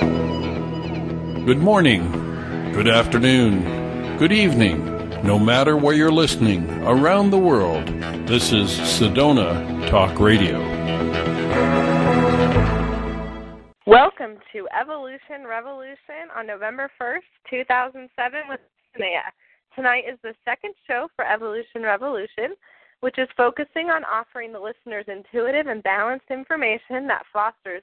Good morning, good afternoon, good evening, no matter where you're listening around the world. This is Sedona Talk Radio. Welcome to Evolution Revolution on November 1st, 2007 with Linnea. Tonight is the second show for Evolution Revolution, which is focusing on offering the listeners intuitive and balanced information that fosters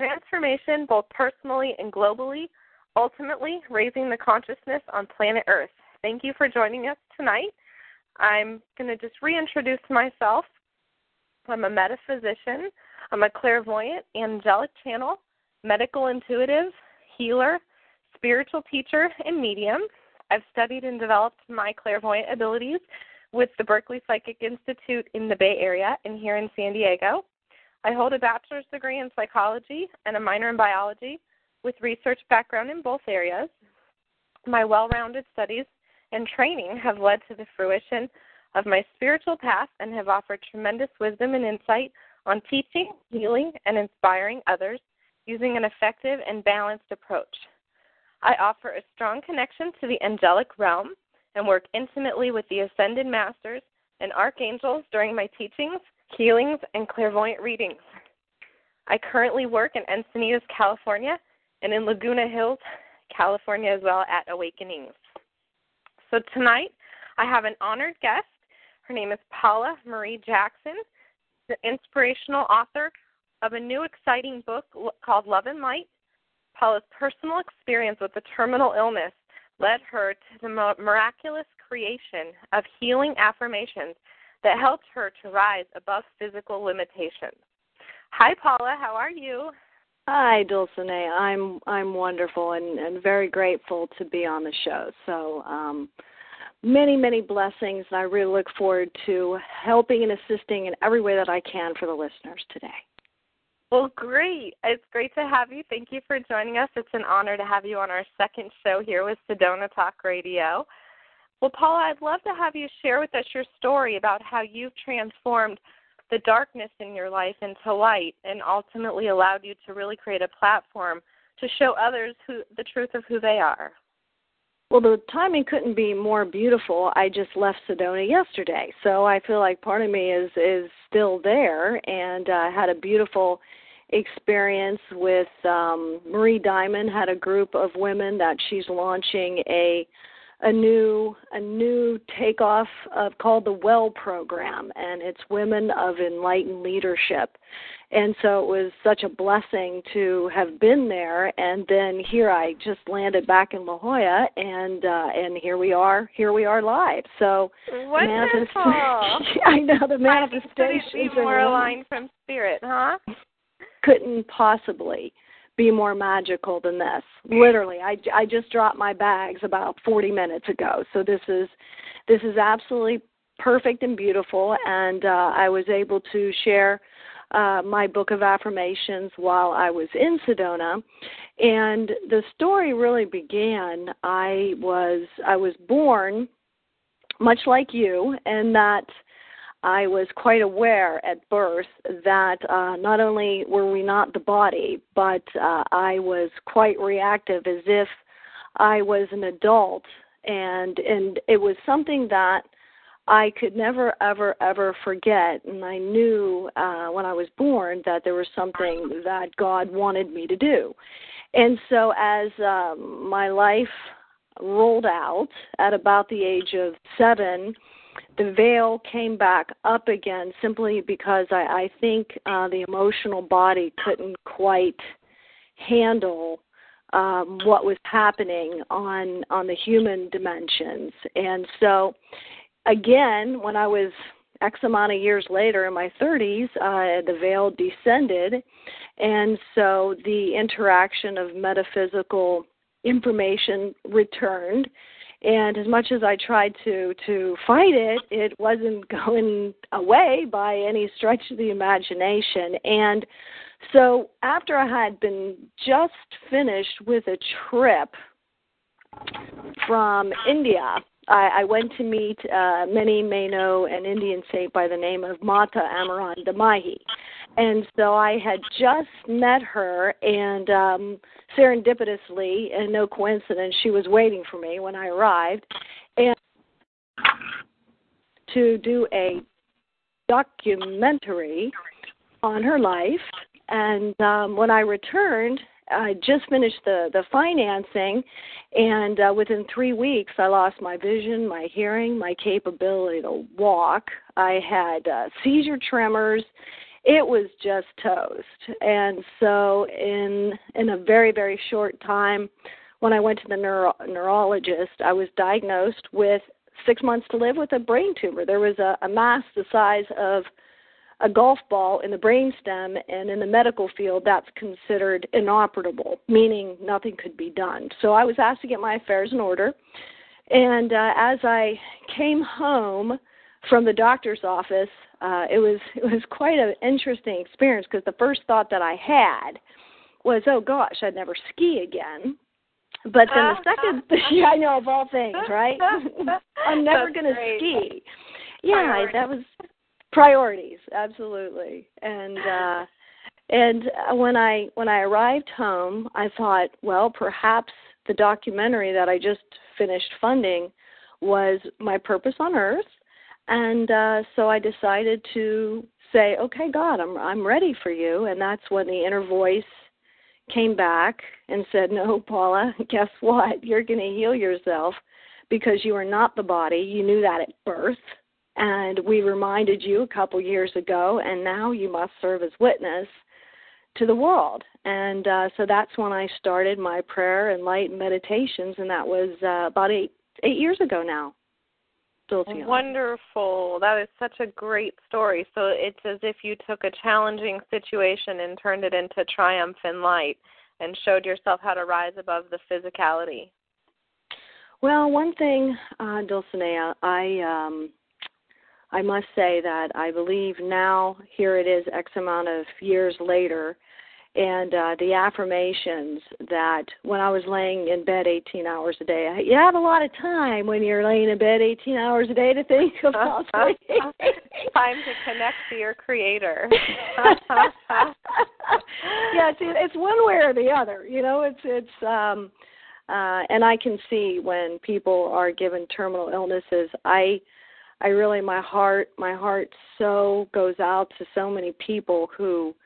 transformation both personally and globally, ultimately raising the consciousness on planet Earth. Thank you for joining us tonight. I'm going to just reintroduce myself. I'm a metaphysician, I'm a clairvoyant, angelic channel, medical intuitive, healer, spiritual teacher, and medium. I've studied and developed my clairvoyant abilities with the Berkeley Psychic Institute in the Bay Area and here in San Diego. I hold a bachelor's degree in psychology and a minor in biology with research background in both areas. My well rounded studies and training have led to the fruition of my spiritual path and have offered tremendous wisdom and insight on teaching, healing, and inspiring others using an effective and balanced approach. I offer a strong connection to the angelic realm and work intimately with the ascended masters and archangels during my teachings, healings, and clairvoyant readings. I currently work in Encinitas, California, and in Laguna Hills, California as well at Awakenings. So tonight I have an honored guest. Her name is Paula Marie Jackson, the inspirational author of a new exciting book called Love and Light. Paula's personal experience with a terminal illness led her to the miraculous creation of healing affirmations that helped her to rise above physical limitations. Hi, Paula. How are you? Hi, Dulcinea. I'm I'm wonderful and, and very grateful to be on the show. So, um, many many blessings. and I really look forward to helping and assisting in every way that I can for the listeners today. Well, great. It's great to have you. Thank you for joining us. It's an honor to have you on our second show here with Sedona Talk Radio. Well, Paula, I'd love to have you share with us your story about how you've transformed the darkness in your life into light and ultimately allowed you to really create a platform to show others who the truth of who they are. Well, the timing couldn't be more beautiful. I just left Sedona yesterday, so I feel like part of me is is still there, and uh, had a beautiful experience with um, Marie Diamond. Had a group of women that she's launching a a new a new takeoff of called the Well program, and it's Women of Enlightened Leadership. And so it was such a blessing to have been there, and then here I just landed back in La Jolla, and uh, and here we are, here we are live. So wonderful! I know the manifestations more aligned from spirit, huh? Couldn't possibly be more magical than this. Literally, I, I just dropped my bags about 40 minutes ago. So this is this is absolutely perfect and beautiful, and uh, I was able to share uh, my book of affirmations while I was in Sedona. And the story really began. I was I was born much like you, and that I was quite aware at birth that uh, not only were we not the body, but uh, I was quite reactive as if I was an adult, and and it was something that I could never ever ever forget. And I knew uh, when I was born that there was something that God wanted me to do, and so as um, my life rolled out at about the age of seven the veil came back up again simply because I, I think uh, the emotional body couldn't quite handle um, what was happening on on the human dimensions, and so again, when I was X amount of years later in my 30s, uh, the veil descended, and so the interaction of metaphysical information returned and as much as I tried to to fight it, it wasn't going away by any stretch of the imagination. And so after I had been just finished with a trip from India, I, I went to meet uh, many may know an Indian saint by the name of Mata Amritanandamayi. And so I had just met her, and um, serendipitously, and no coincidence, she was waiting for me when I arrived, and to do a documentary on her life. And um, when I returned, I just finished the the financing, and uh, within three weeks, I lost my vision, my hearing, my capability to walk. I had uh, seizure tremors. It was just toast. And so, in in a very very short time, when I went to the neuro- neurologist, I was diagnosed with six months to live with a brain tumor. There was a, a mass the size of a golf ball in the brainstem, and in the medical field, that's considered inoperable, meaning nothing could be done. So I was asked to get my affairs in order. And uh, as I came home from the doctor's office, uh, it was it was quite an interesting experience because the first thought that I had was, "Oh gosh, I'd never ski again." But then the second, yeah, I know of all things, right? I'm never going to ski. Yeah, that was priorities absolutely and uh and when i when i arrived home i thought well perhaps the documentary that i just finished funding was my purpose on earth and uh so i decided to say okay god i'm i'm ready for you and that's when the inner voice came back and said no paula guess what you're going to heal yourself because you are not the body you knew that at birth and we reminded you a couple years ago, and now you must serve as witness to the world. And uh, so that's when I started my prayer and light meditations, and that was uh, about eight eight years ago now. Wonderful. That is such a great story. So it's as if you took a challenging situation and turned it into triumph and light and showed yourself how to rise above the physicality. Well, one thing, uh, Dulcinea, I um, I must say that I believe now, here it is, X amount of years later, and uh, the affirmations that when I was laying in bed 18 hours a day, I, you have a lot of time when you're laying in bed 18 hours a day to think about time to connect to your creator. yeah, it's, it's one way or the other. You know, it's it's um uh and I can see when people are given terminal illnesses, I I really my heart my heart so goes out to so many people who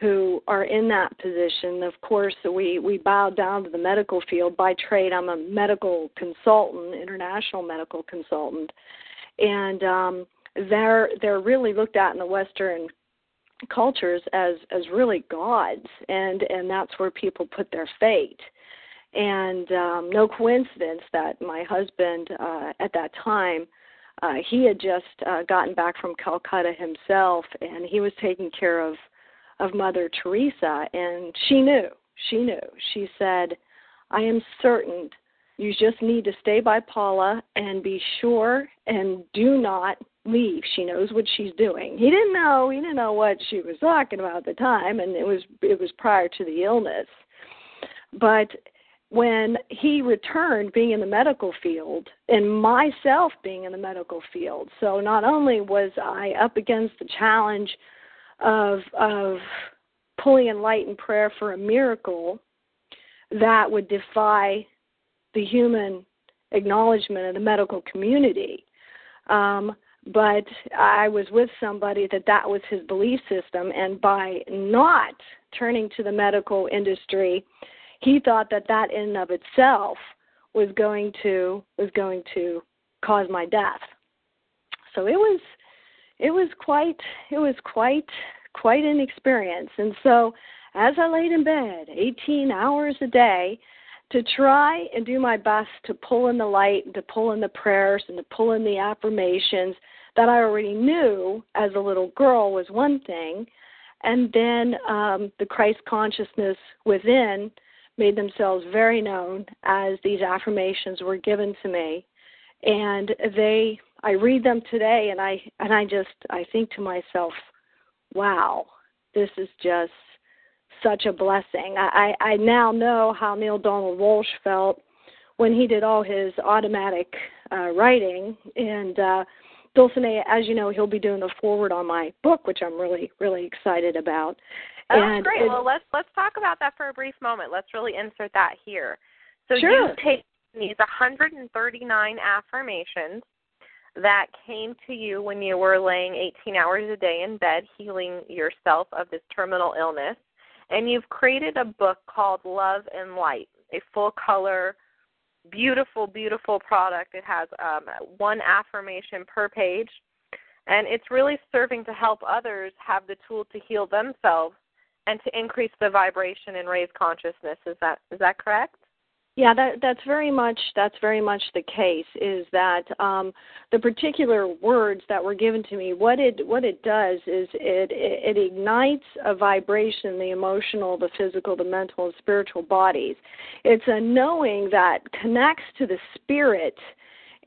who are in that position. Of course, we we bow down to the medical field by trade. I'm a medical consultant, international medical consultant, and um, they're they're really looked at in the Western cultures as as really gods, and and that's where people put their fate. And um, no coincidence that my husband uh, at that time uh, he had just uh, gotten back from Calcutta himself, and he was taking care of of Mother Teresa, and she knew. She knew. She said, "I am certain you just need to stay by Paula and be sure and do not leave. She knows what she's doing." He didn't know. He didn't know what she was talking about at the time, and it was it was prior to the illness. But when he returned being in the medical field and myself being in the medical field so not only was i up against the challenge of of pulling in light and prayer for a miracle that would defy the human acknowledgement of the medical community um, but i was with somebody that that was his belief system and by not turning to the medical industry he thought that that in and of itself was going to was going to cause my death. So it was it was quite it was quite quite an experience. And so as I laid in bed 18 hours a day to try and do my best to pull in the light and to pull in the prayers and to pull in the affirmations that I already knew as a little girl was one thing and then um, the Christ consciousness within made themselves very known as these affirmations were given to me and they I read them today and I and I just I think to myself wow this is just such a blessing I I, now know how Neale Donald Walsch felt when he did all his automatic uh, writing and uh Dulcinea, as you know, he'll be doing the forward on my book, which I'm really, really excited about. Oh, and great. it- well, let's let's talk about that for a brief moment. Let's really insert that here. So Sure. you take these 139 affirmations that came to you when you were laying 18 hours a day in bed healing yourself of this terminal illness, and you've created a book called Love and Light, a full color, beautiful, beautiful product. It has um, one affirmation per page, and it's really serving to help others have the tool to heal themselves and to increase the vibration and raise consciousness. Is that is that correct? Yeah, that that's very much that's very much the case. Is that um, the particular words that were given to me? What it what it does is it it, it ignites a vibration the emotional, the physical, the mental, and spiritual bodies. It's a knowing that connects to the spirit.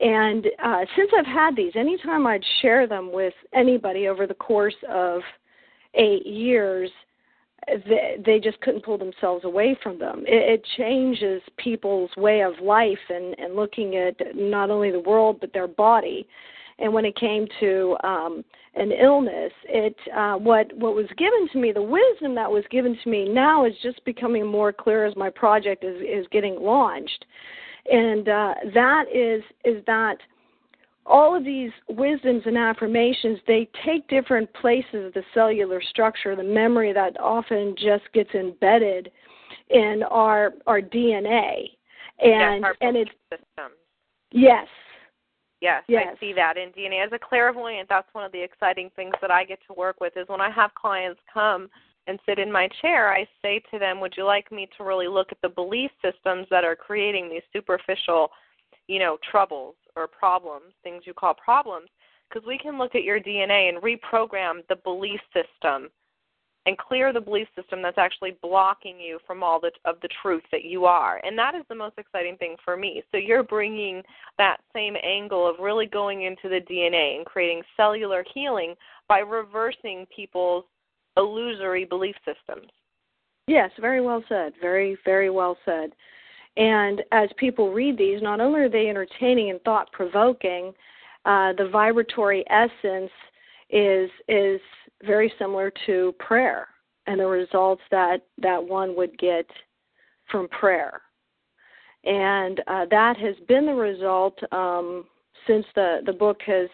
And uh, since I've had these, anytime I'd share them with anybody over the course of eight years, they, they just couldn't pull themselves away from them. It, it changes people's way of life and, and looking at not only the world but their body. And when it came to um, an illness, it uh, what what was given to me, the wisdom that was given to me now is just becoming more clear as my project is is getting launched, and uh, that is is that all of these wisdoms and affirmations they take different places of the cellular structure the memory that often just gets embedded in our our dna and yes, our and belief it's system. yes Yes, Yes. I see that in DNA. As a clairvoyant, that's one of the exciting things that I get to work with is when I have clients come and sit in my chair, I say to them, Would you like me to really look at the belief systems that are creating these superficial, you know, troubles or problems, things you call problems? Because we can look at your DNA and reprogram the belief system and clear the belief system that's actually blocking you from all the, of the truth that you are. And that is the most exciting thing for me. So you're bringing that same angle of really going into the DNA and creating cellular healing by reversing people's illusory belief systems. Yes, very well said. Very, very well said. And as people read these, not only are they entertaining and thought provoking, uh, the vibratory essence is is very similar to prayer and the results that that one would get from prayer. And uh, that has been the result um, since the the book has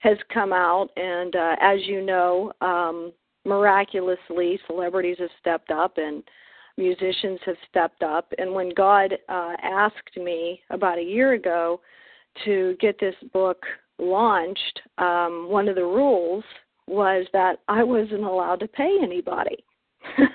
has come out. And uh, as you know, um, miraculously, celebrities have stepped up and musicians have stepped up. And when God uh, asked me about a year ago to get this book launched, um, one of the rules was that I wasn't allowed to pay anybody.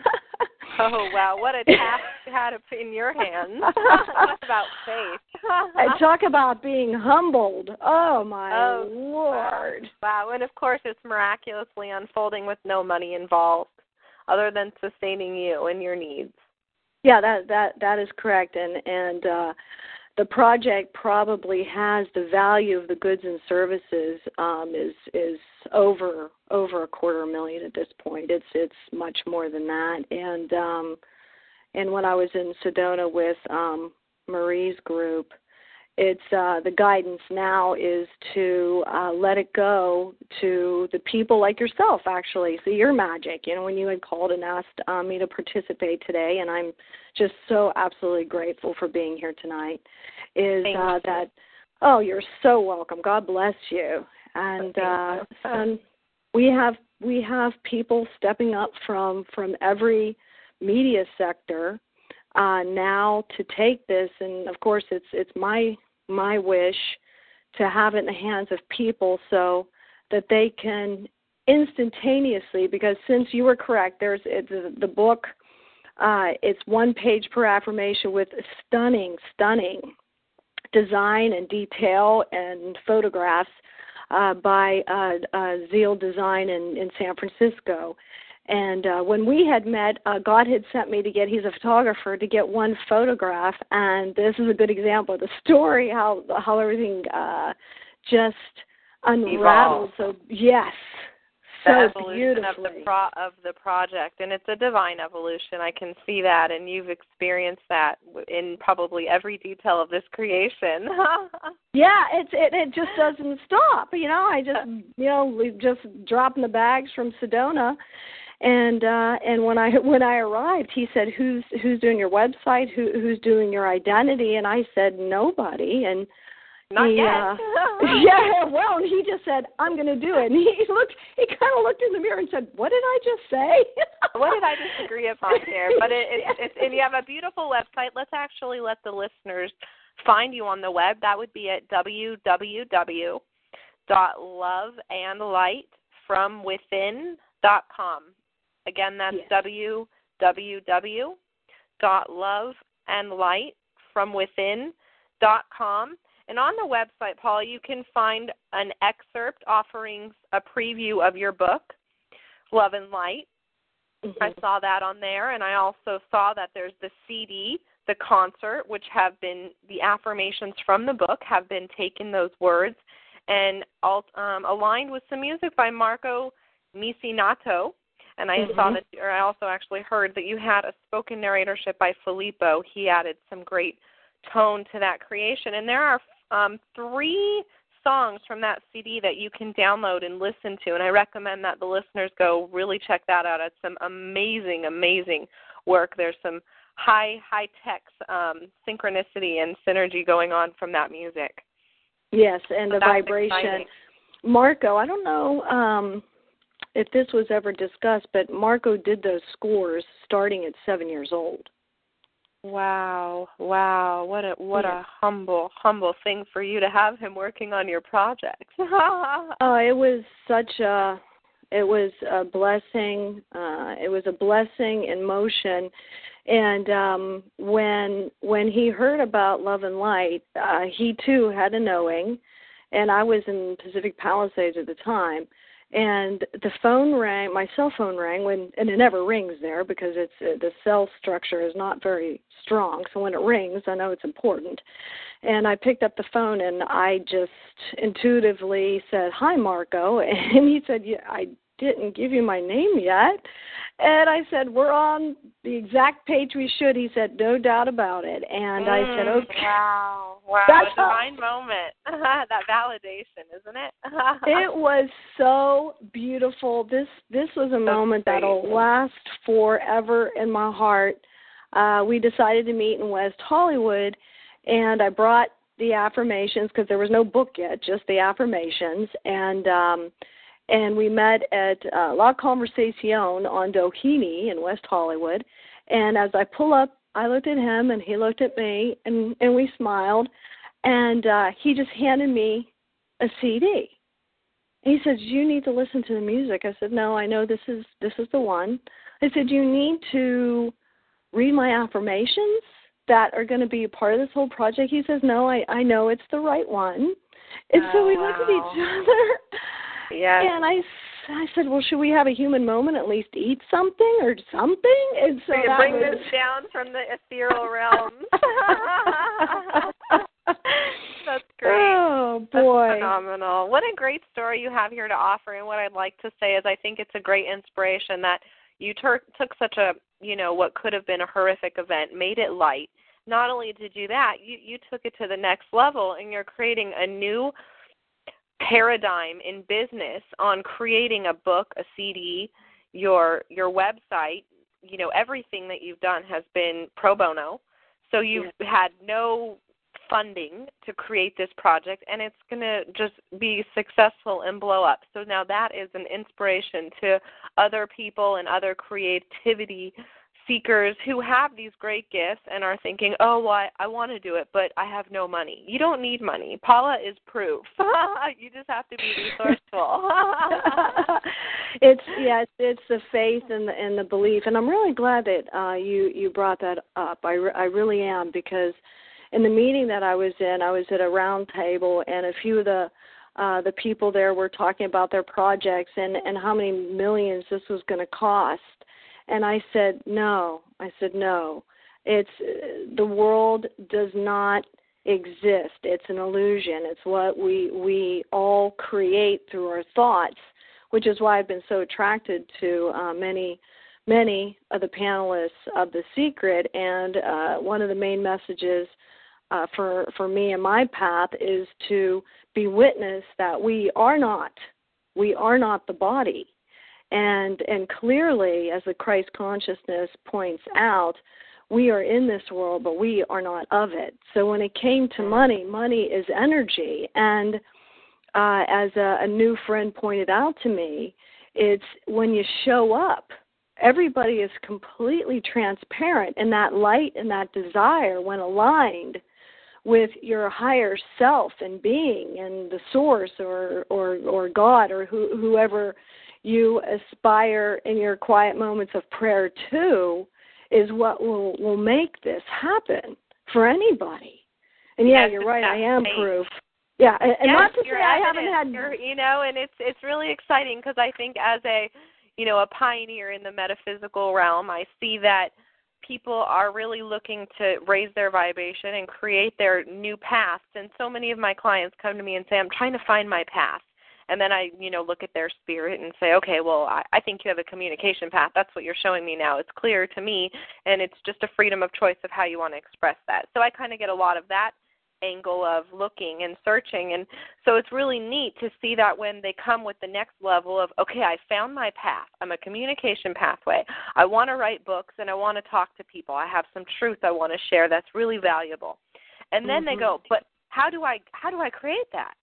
Oh wow, what a task you had in your hands. Talk about faith. and talk about being humbled. Oh my Oh, lord. Wow, and of course it's miraculously unfolding with no money involved other than sustaining you and your needs. Yeah, that that that is correct and and uh the project probably has the value of the goods and services um is is over over a quarter million at this point. It's it's much more than that. And um and when I was in Sedona with um Marie's group, it's uh the guidance now is to uh let it go to the people like yourself actually. See your magic. You know when you had called and asked um, me to participate today and i'm just so absolutely grateful for being here tonight is uh that oh you're so welcome. God bless you. And uh you. and we have we have people stepping up from from every media sector uh, now to take this, and of course, it's it's my my wish to have it in the hands of people so that they can instantaneously. Because since you were correct, there's it's the book. Uh, it's one page per affirmation with stunning, stunning design and detail and photographs uh, by uh, uh, Zeal Design in, in San Francisco. And uh, when we had met, uh, God had sent me to get, he's a photographer, to get one photograph. And this is a good example of the story, how, how everything uh, just unraveled. Evolved. So, yes, so the evolution of the pro of the project and it's a divine evolution i can see that and you've experienced that in probably every detail of this creation yeah it's it it just doesn't stop you know i just you know we just dropping the bags from sedona and uh and when i when i arrived he said who's who's doing your website who who's doing your identity and i said nobody and not he, yet. Uh, yeah, well, and he just said, "I'm going to do it." And he looked, he kind of looked in the mirror and said, "What did I just say?" what did I disagree upon here? But it, it, it's and you have a beautiful website. Let's actually let the listeners find you on the web. That would be at www.loveandlightfromwithin.com. Again, that's yes. www.loveandlightfromwithin.com. And on the website, Paula, you can find an excerpt offering a preview of your book, Love and Light. Mm-hmm. I saw that on there, and I also saw that there's the CD, the concert, which have been the affirmations from the book have been taken those words and um, aligned with some music by Marco Misinato. And I mm-hmm. saw that, or I also actually heard that you had a spoken narratorship by Filippo. He added some great tone to that creation. And there are um, three songs from that CD that you can download and listen to, and I recommend that the listeners go really check that out. It's some amazing, amazing work. There's some high, high tech um, synchronicity and synergy going on from that music. Yes, and so the vibration. Exciting. Marco, I don't know um, if this was ever discussed, but Marco did those scores starting at seven years old. Wow, wow. What a what yeah. a humble, humble thing for you to have him working on your projects. oh, it was such a it was a blessing. Uh it was a blessing in motion. And um when when he heard about Love and Light, uh he too had a knowing and I was in Pacific Palisades at the time and the phone rang my cell phone rang when and it never rings there because it's uh, the cell structure is not very strong. So when it rings i know it's important. And i picked up the phone and i just intuitively said hi marco. And he said yeah i didn't give you my name yet. And i said we're on the exact page we should. He said no doubt about it. And mm, i said Mm-hmm. okay. wow. Wow. That's a divine moment. That validation isn't it? It was so beautiful. This this was a That's moment great. that'll last forever in my heart. Uh we decided to meet in west hollywood and i brought the affirmations because there was no book yet just the affirmations. And um and we met at uh, La Conversacion on Doheny in West Hollywood. And as I pull up, I looked at him and he looked at me and and we smiled. And uh, he just handed me a CD. He says, "You need to listen to the music." I said, "No, I know this is this is the one." I said, "You need to read my affirmations that are going to be a part of this whole project." He says, "No, I I know it's the right one." And so Oh, we looked at each other. Yes And I, I said, well, should we have a human moment, at least eat something or something? And so so bring was... this down from the ethereal realms that's great Oh That's boy! phenomenal. What a great story you have here to offer. And what I'd like to say is, I think it's a great inspiration that you tur- took such a, you know, what could have been a horrific event, made it light. Not only did you that, you you took it to the next level, and you're creating a new paradigm in business on creating a book, a CD, your your website. You know, everything that you've done has been pro bono. So you've had no funding to create this project and it's going to just be successful and blow up. So now that is an inspiration to other people and other creativity seekers who have these great gifts and are thinking, "Oh, well, I, I want to do it, but I have no money." You don't need money. Paula is proof. you just have to be resourceful. it's yes, it's the faith and the and the belief, and I'm really glad that uh, you you brought that up. I re- I really am because in the meeting that I was in, I was at a round table, and a few of the uh, the people there were talking about their projects and and how many millions this was going to cost. And I said no. I said no. It's the world does not exist. It's an illusion. It's what we we all create through our thoughts which is why I've been so attracted to uh, many many of the panelists of The Secret. And uh, one of the main messages uh, for for me and my path is to be witness that we are not we are not the body. And and clearly, as the Christ consciousness points out, we are in this world, but we are not of it. So when it came to money, money is energy. And uh, as a, a new friend pointed out to me, it's when you show up everybody is completely transparent and that light and that desire when aligned with your higher self and being and the source or or or god or who, whoever you aspire in your quiet moments of prayer to is what will will make this happen for anybody and yeah yes, you're right i am amazing. proof yeah and, yes, not to say i haven't had you're, you know and it's it's really exciting because i think as a you know, a pioneer in the metaphysical realm. I see that people are really looking to raise their vibration and create their new paths. And so many of my clients come to me and say, I'm trying to find my path. And then I, you know, look at their spirit and say, okay, well, I, I think you have a communication path. That's what you're showing me now. It's clear to me, and it's just a freedom of choice of how you want to express that. So I kind of get a lot of that angle of looking and searching and so it's really neat to see that when they come with the next level of okay i found my path i'm a communication pathway i want to write books and i want to talk to people i have some truth i want to share that's really valuable and then mm-hmm. they go but how do i how do i create that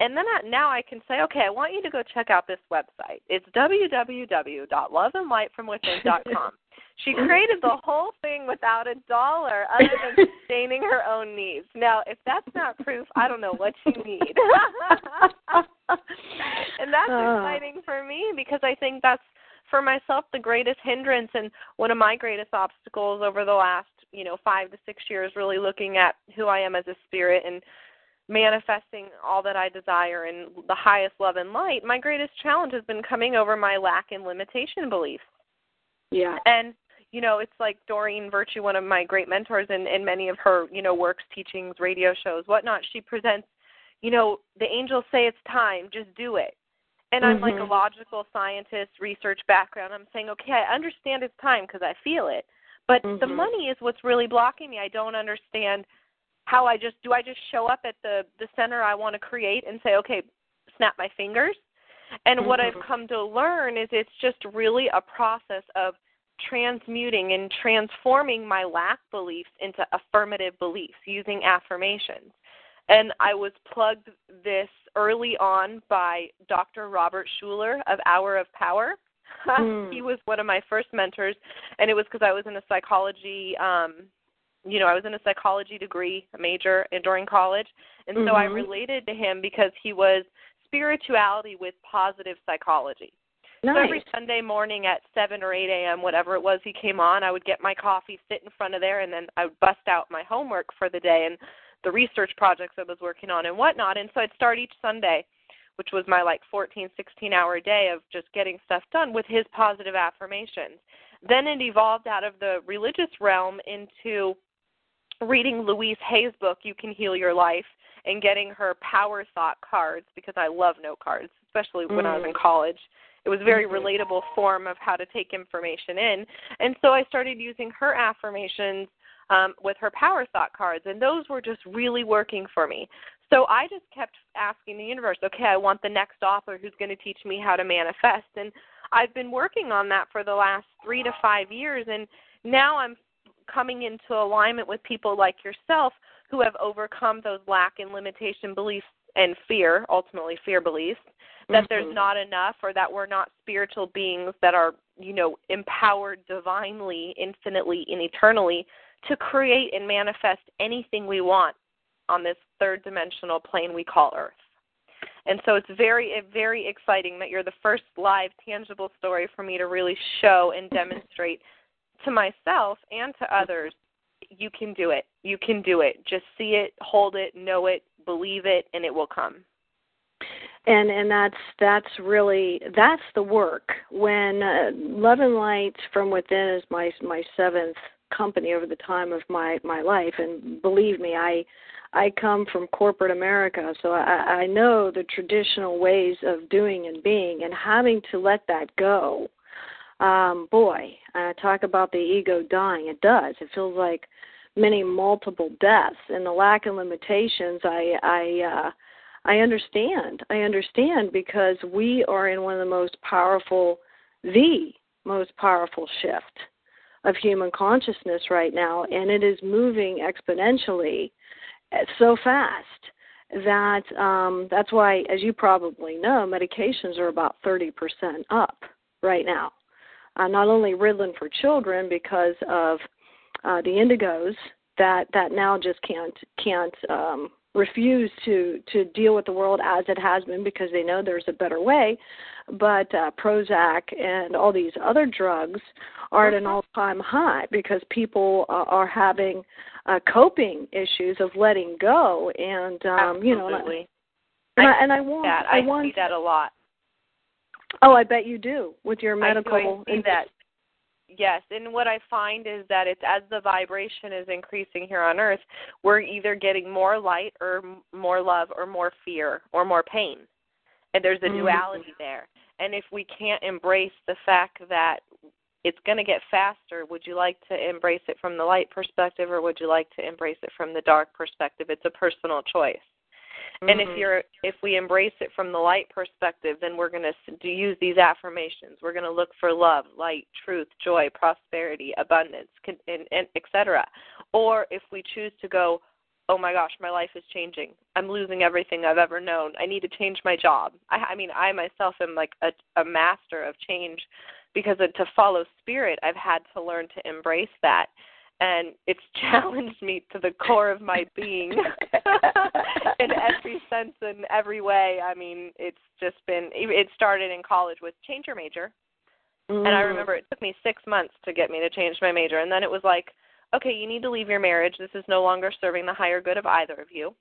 and then I, now I can say, okay, I want you to go check out this website. It's www.loveandlightfromwithin.com. She created the whole thing without a dollar other than sustaining her own needs. Now, if that's not proof, I don't know what you need. and that's uh. exciting for me because I think that's for myself the greatest hindrance and one of my greatest obstacles over the last, you know, 5 to 6 years really looking at who I am as a spirit and manifesting all that I desire in the highest love and light. My greatest challenge has been coming over my lack and limitation beliefs. Yeah. And you know, it's like Doreen Virtue, one of my great mentors, in, in many of her, you know, works, teachings, radio shows, whatnot. She presents, you know, the angels say it's time, just do it. And mm-hmm. I'm like a mm-hmm. logical scientist, research background. I'm saying, okay, I understand it's time because I feel it, but mm-hmm. the money is what's really blocking me. I don't understand how I just do. I just show up at the the center I want to create and say, okay, snap my fingers. And mm-hmm. what I've come to learn is it's just really a process of transmuting and transforming my lack beliefs into affirmative beliefs using affirmations. And I was plugged this early on by Dr. Robert Schuller of Hour of Power. Mm. he was one of my first mentors, and it was because I was in a psychology, um, you know, I was in a psychology degree major and during college, and mm-hmm. so I related to him because he was spirituality with positive psychology. Nice. So every Sunday morning at 7 or 8 a.m., whatever it was he came on, I would get my coffee, sit in front of there, and then I would bust out my homework for the day and the research projects I was working on and whatnot. And so I'd start each Sunday, which was my like 14, 16 hour day of just getting stuff done with his positive affirmations. Then it evolved out of the religious realm into reading Louise Hay's book, You Can Heal Your Life, and getting her power thought cards because I love note cards, especially when mm. I was in college. It was a very mm-hmm. relatable form of how to take information in. And so I started using her affirmations um, with her power thought cards, and those were just really working for me. So I just kept asking the universe, okay, I want the next author who's going to teach me how to manifest. And I've been working on that for the last three to five years, and now I'm coming into alignment with people like yourself who have overcome those lack and limitation beliefs and fear, ultimately fear beliefs, that mm-hmm. there's not enough or that we're not spiritual beings that are, you know, empowered divinely, infinitely, and eternally to create and manifest anything we want on this third dimensional plane we call Earth. And so it's very, very exciting that you're the first live, tangible story for me to really show and demonstrate to myself and to others you can do it. You can do it. Just see it, hold it, know it, believe it, and it will come and and that's that's really that's the work when uh, love and light from within is my my seventh company over the time of my my life and believe me i i come from corporate america so i i know the traditional ways of doing and being and having to let that go um boy uh, talk about the ego dying. It does. It feels like many multiple deaths and the lack of limitations. I i uh i understand. I understand because we are in one of the most powerful the most powerful shift of human consciousness right now, and it is moving exponentially so fast that um, that's why, as you probably know, medications are about 30% up right now. Uh, not only Ritalin for children because of uh, the indigos that that now just can't can't um, refuse to to deal with the world as it has been because they know there's a better way but uh, Prozac and all these other drugs are at an all-time high because people uh, are having uh, coping issues of letting go, and um, you know, and I, and I, and I want that. I, I want, see that a lot. Oh, I bet you do with your medical. I see that. Yes, and what I find is that it's as the vibration is increasing here on Earth, we're either getting more light or more love or more fear or more pain and there's a mm-hmm. duality there. And if we can't embrace the fact that it's going to get faster, would you like to embrace it from the light perspective or would you like to embrace it from the dark perspective? It's a personal choice. Mm-hmm. And if mm-hmm. you're if we embrace it from the light perspective, then we're going to use these affirmations. We're going to look for love, light, truth, joy, prosperity, abundance, and, and etc. Or if we choose to go, oh my gosh, my life is changing. I'm losing everything I've ever known. I need to change my job. I, I mean, I myself am like a, a master of change because to follow spirit, I've had to learn to embrace that. And it's challenged me to the core of my being in every sense and every way. I mean, it's just been, it started in college with change your major. Mm. And I mm. remember it took me six months to get me to change my major. And then it was like, okay, you need to leave your marriage. This is no longer serving the higher good of either of you.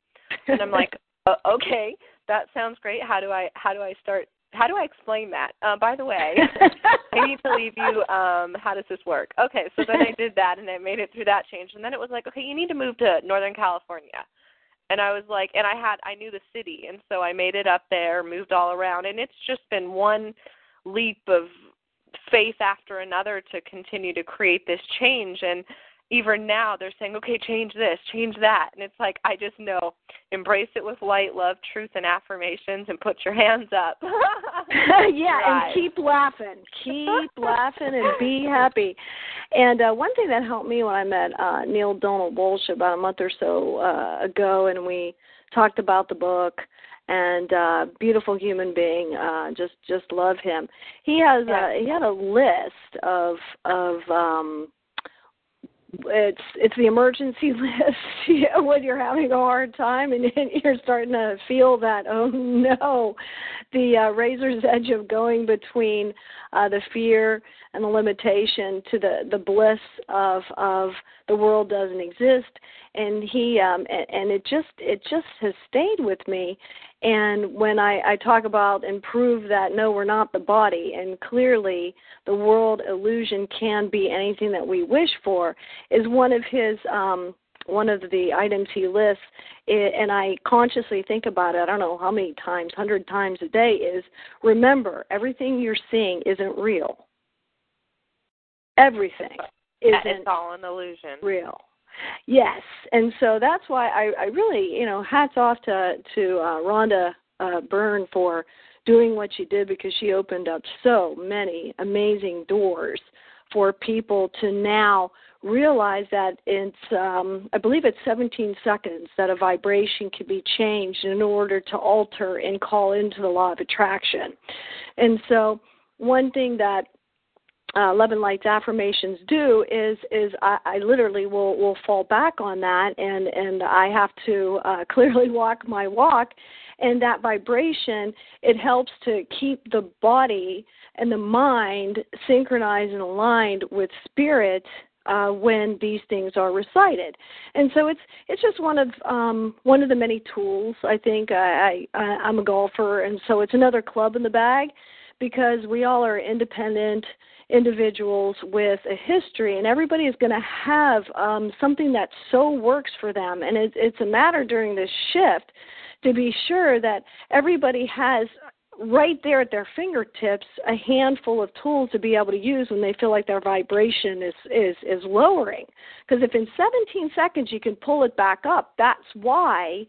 And I'm like, uh, okay, that sounds great. How do I how do I start? How do I explain that? Uh, by the way, I need to leave you. Um, how does this work? Okay, so then I did that and I made it through that change. And then it was like, okay, you need to move to Northern California. And I was like, and I had I knew the city, and so I made it up there, moved all around, and it's just been one leap of faith after another to continue to create this change. And even now they're saying, okay, change this, change that. And it's like, I just know, embrace it with light, love, truth, and affirmations and put your hands up. yeah, and keep laughing. Keep laughing and be happy. And uh, one thing that helped me when I met uh, Neale Donald Walsch about a month or so uh, ago, and we talked about the book and uh beautiful human being uh just just love him he has yeah. uh he had a list of of um it's it's the emergency list you know, when you're having a hard time and you're starting to feel that oh no the uh, razor's edge of going between uh, the fear and the limitation to the the bliss of of the world doesn't exist. And he um and, and it just it just has stayed with me. And when I, I talk about and prove that no, we're not the body, and clearly the world illusion can be anything that we wish for, is one of his um, one of the items he lists, and I consciously think about it. I don't know how many times, hundred times a day. Is remember everything you're seeing isn't real. Everything isn't. It's all an illusion. Real. Yes, and so that's why I, I really, you know, hats off to to uh, Rhonda uh, Byrne for doing what she did because she opened up so many amazing doors for people to now realize that it's um, I believe it's 17 seconds that a vibration can be changed in order to alter and call into the law of attraction. And so one thing that uh, Love and Light's affirmations do is is I, I literally will will fall back on that and and I have to uh, clearly walk my walk and that vibration it helps to keep the body and the mind synchronized and aligned with spirit uh, when these things are recited, and so it's it's just one of um, one of the many tools. I think I, I I'm a golfer, and so it's another club in the bag because we all are independent individuals with a history, and everybody is going to have um, something that so works for them. And it, it's a matter during this shift to be sure that everybody has right there at their fingertips a handful of tools to be able to use when they feel like their vibration is is is lowering because if in 17 seconds you can pull it back up that's why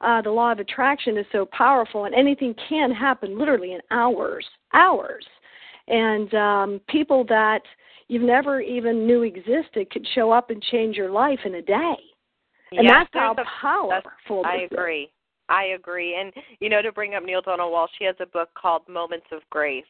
uh, the law of attraction is so powerful and anything can happen literally in hours hours and um, people that you've never even knew existed could show up and change your life in a day. And yes, that's how a, powerful that's, I agree. I agree. And you know, to bring up Neale Donald Walsch, she has a book called Moments of Grace,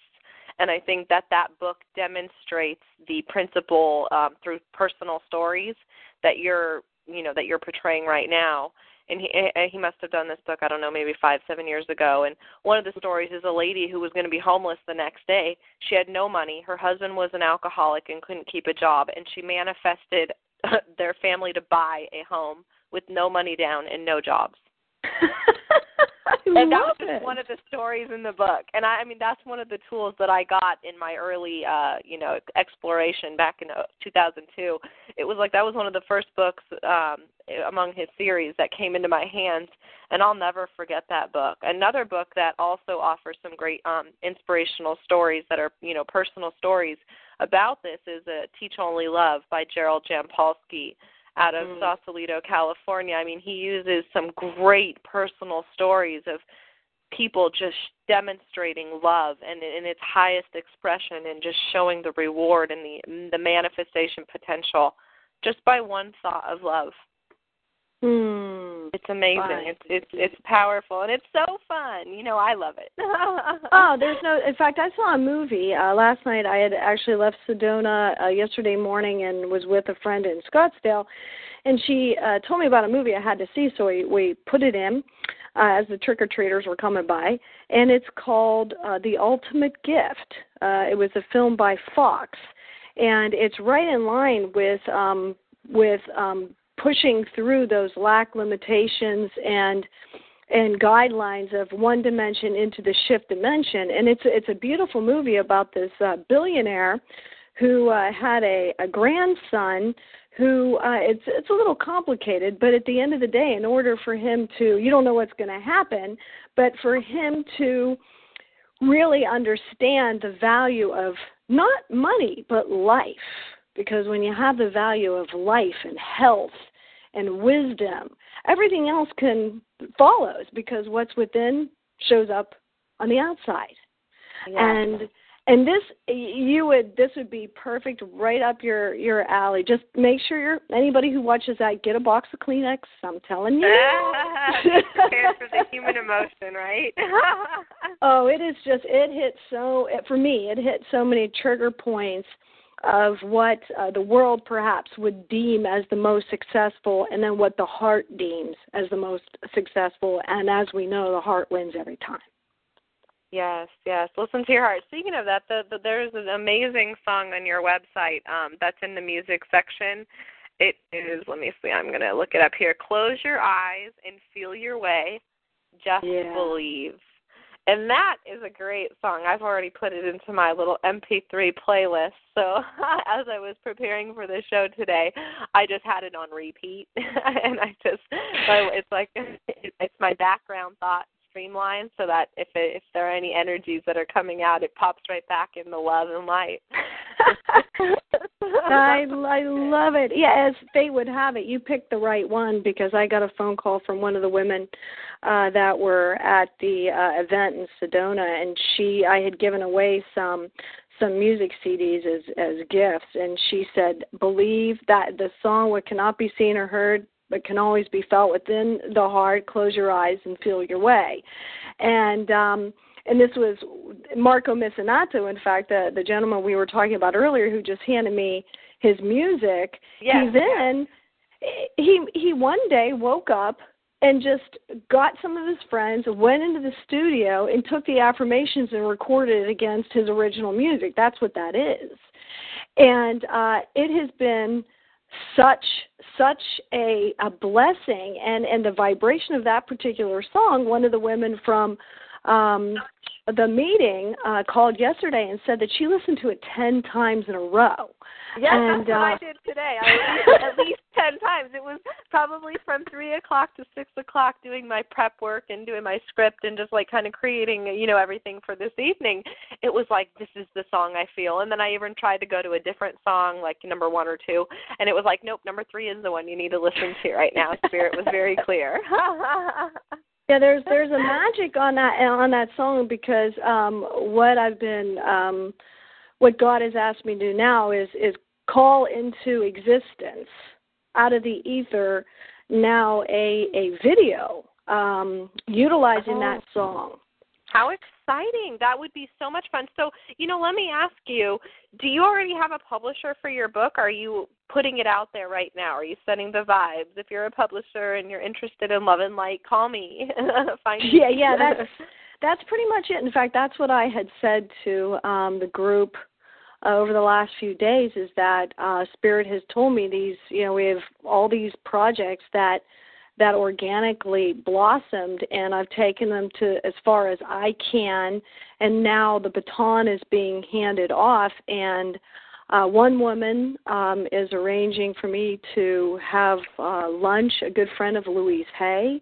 and I think that that book demonstrates the principle um, through personal stories that you're, you know, that you're portraying right now. And he he must have done this book I don't know maybe five seven years ago. And one of the stories is a lady who was going to be homeless the next day. She had no money. Her husband was an alcoholic and couldn't keep a job. And she manifested their family to buy a home with no money down and no jobs and that was just it. one of the stories in the book. And I, I mean that's one of the tools that i got in my early uh you know exploration back in uh, 2002 it was like that was one of the first books um among his series that came into my hands. And i'll never forget that book. Another book that also offers some great um inspirational stories that are you know personal stories about this is a teach only love by gerald jampolsky out of mm. Sausalito, California. I mean, he uses some great personal stories of people just demonstrating love and in its highest expression and just showing the reward and the the manifestation potential just by one thought of love. Hmm. It's amazing. It's it's it's powerful and it's so fun. You know, I love it. oh, there's no. In fact, I saw a movie uh, last night. I had actually left Sedona uh, yesterday morning and was with a friend in Scottsdale, and she uh, told me about a movie I had to see. So we we put it in uh, as the trick or treaters were coming by, and it's called uh, The Ultimate Gift. Uh, it was a film by Fox, and it's right in line with um, with um, pushing through those lack limitations and and guidelines of one dimension into the shift dimension. And it's it's a beautiful movie about this uh, billionaire who uh, had a, a grandson who uh, it's it's a little complicated but at the end of the day in order for him to you don't know what's going to happen but for him to really understand the value of not money but life. Because when you have the value of life and health and wisdom, everything else can follows because what's within shows up on the outside. Yeah. And and this you would this would be perfect right up your your alley. Just make sure you're anybody who watches that get a box of Kleenex. I'm telling you. Prepared for the human emotion, right? oh, it is just it hit so it, for me. It hit so many trigger points of what uh, the world perhaps would deem as the most successful and then what the heart deems as the most successful. And as we know the heart wins every time. Yes yes. Listen to your heart. Speaking of that the, the, there's an amazing song on your website um, that's in the music section. It is let me see i'm going to look it up here. Close your eyes and feel your way. Just yeah. believe and that is a great song. I've already put it into my little MP3 playlist. So as I was preparing for the show today, I just had it on repeat, and I just it's like it's my background thought streamlined so that if it, if there are any energies that are coming out, it pops right back in the love and light. I I love it. Yeah, as fate would have it, you picked the right one because I got a phone call from one of the women uh that were at the uh event in Sedona and she I had given away some some music CDs as as gifts and she said believe that the song what cannot be seen or heard but can always be felt within the heart close your eyes and feel your way and um and this was Marco Misinato, in fact, the the gentleman we were talking about earlier, who just handed me his music. Yes, he then yes. he he one day woke up and just got some of his friends, went into the studio and took the affirmations and recorded it against his original music. That's what that is. And uh it has been such such a a blessing and and the vibration of that particular song one of the women from um the meeting uh, called yesterday and said that she listened to it ten times in a row. Yes, and, that's what uh, I did today. I listened at least ten times. It was probably from three o'clock to six o'clock doing my prep work and doing my script and just like kind of creating, you know, everything for this evening. It was like this is the song I feel, and then I even tried to go to a different song, like number one or two, and it was like, nope, number three is the one you need to listen to right now. Spirit was very clear. Yeah, there's there's a magic on that on that song because um what I've been um what God has asked me to do now is is call into existence out of the ether now a a video um utilizing Oh. that song. How exciting! That would be so much fun. So, you know, let me ask you: Do you already have a publisher for your book? Are you putting it out there right now? Are you setting the vibes? If you're a publisher and you're interested in Love and Light, call me. Find me. Yeah, yeah, that's that's pretty much it. In fact, that's what I had said to um the group uh, over the last few days is that uh Spirit has told me these, you know, we have all these projects that that organically blossomed and I've taken them to as far as I can and now the baton is being handed off and uh, one woman um, is arranging for me to have uh, lunch, a good friend of Louise Hay.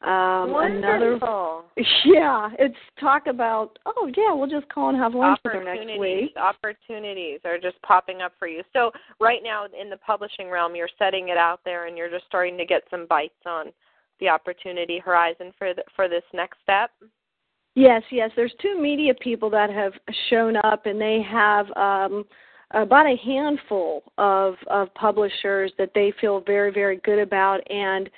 Um, another Wonderful. yeah, it's talk about oh yeah, we'll just call and have lunch with her next week. opportunities are just popping up for you so right now in the publishing realm you're setting it out there and you're just starting to get some bites on the opportunity horizon for the, for this next step Yes, yes. There's two media people that have shown up, and they have um, about a handful of of publishers that they feel very, very good about, and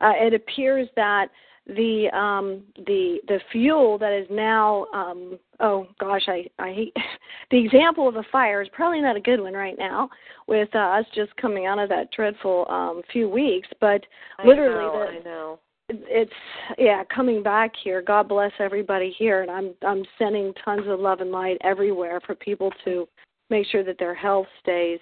uh, it appears that the um the the fuel that is now um oh gosh i i hate the example of a fire is probably not a good one right now with uh, us just coming out of that dreadful um few weeks. But literally I know, the I know. it's yeah coming back here. God bless everybody here. And i'm i'm sending tons of love and light everywhere for people to make sure that their health stays